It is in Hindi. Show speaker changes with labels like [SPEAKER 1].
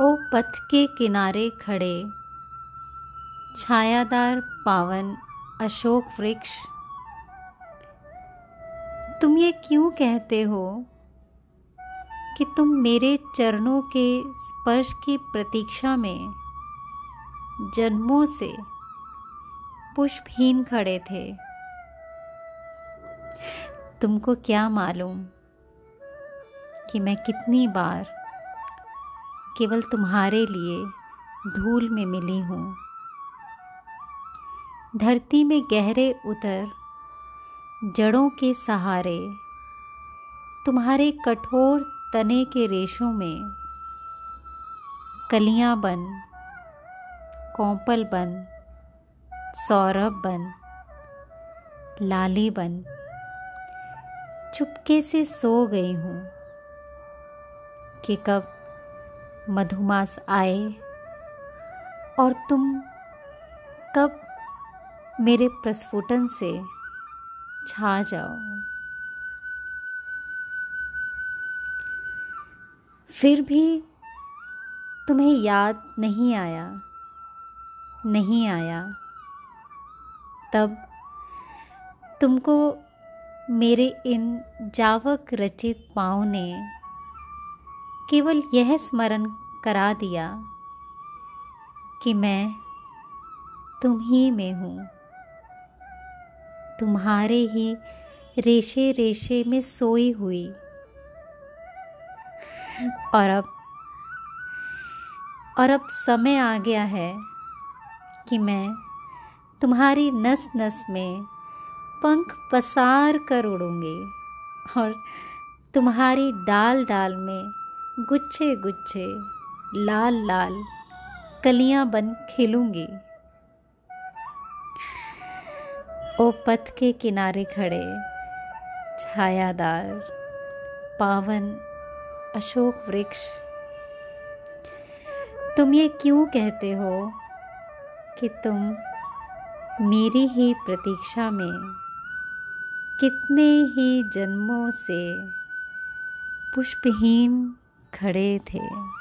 [SPEAKER 1] ओ पथ के किनारे खड़े। छायादार पावन, अशोक वृक्ष। तुम ये क्यों कहते हो कि तुम मेरे चरणों के स्पर्श की प्रतीक्षा में जन्मों से पुष्पहीन खड़े थे? तुमको क्या मालूम कि मैं कितनी बार केवल तुम्हारे लिए धूल में मिली हूँ। धरती में गहरे उतर, जड़ों के सहारे, तुम्हारे कठोर तने के रेशों में कलियाँ बन, कौपल बन, सौरभ बन, लाली बन। चुपके से सो गई हूँ कि कब मधुमास आए और तुम कब मेरे प्रस्फुटन से छा जाओ। फिर भी तुम्हें याद नहीं आया नहीं आया। तब तुमको मेरे इन जावक रचित पाँव ने केवल यह स्मरण करा दिया कि मैं तुम ही में हूँ। तुम्हारे ही रेशे रेशे में सोई हुई। और अब और अब समय आ गया है कि मैं तुम्हारी नस नस में पंख पसार कर उड़ूँगी और तुम्हारी डाल डाल में गुच्छे गुच्छे, लाल लाल, कलियाँ बन खिलूँगी। ओ पथ के किनारे खड़े, छायादार, पावन, अशोक वृक्ष। तुम ये क्यों कहते हो कि तुम मेरी ही प्रतीक्षा में कितने ही जन्मों से पुष्पहीन खड़े थे।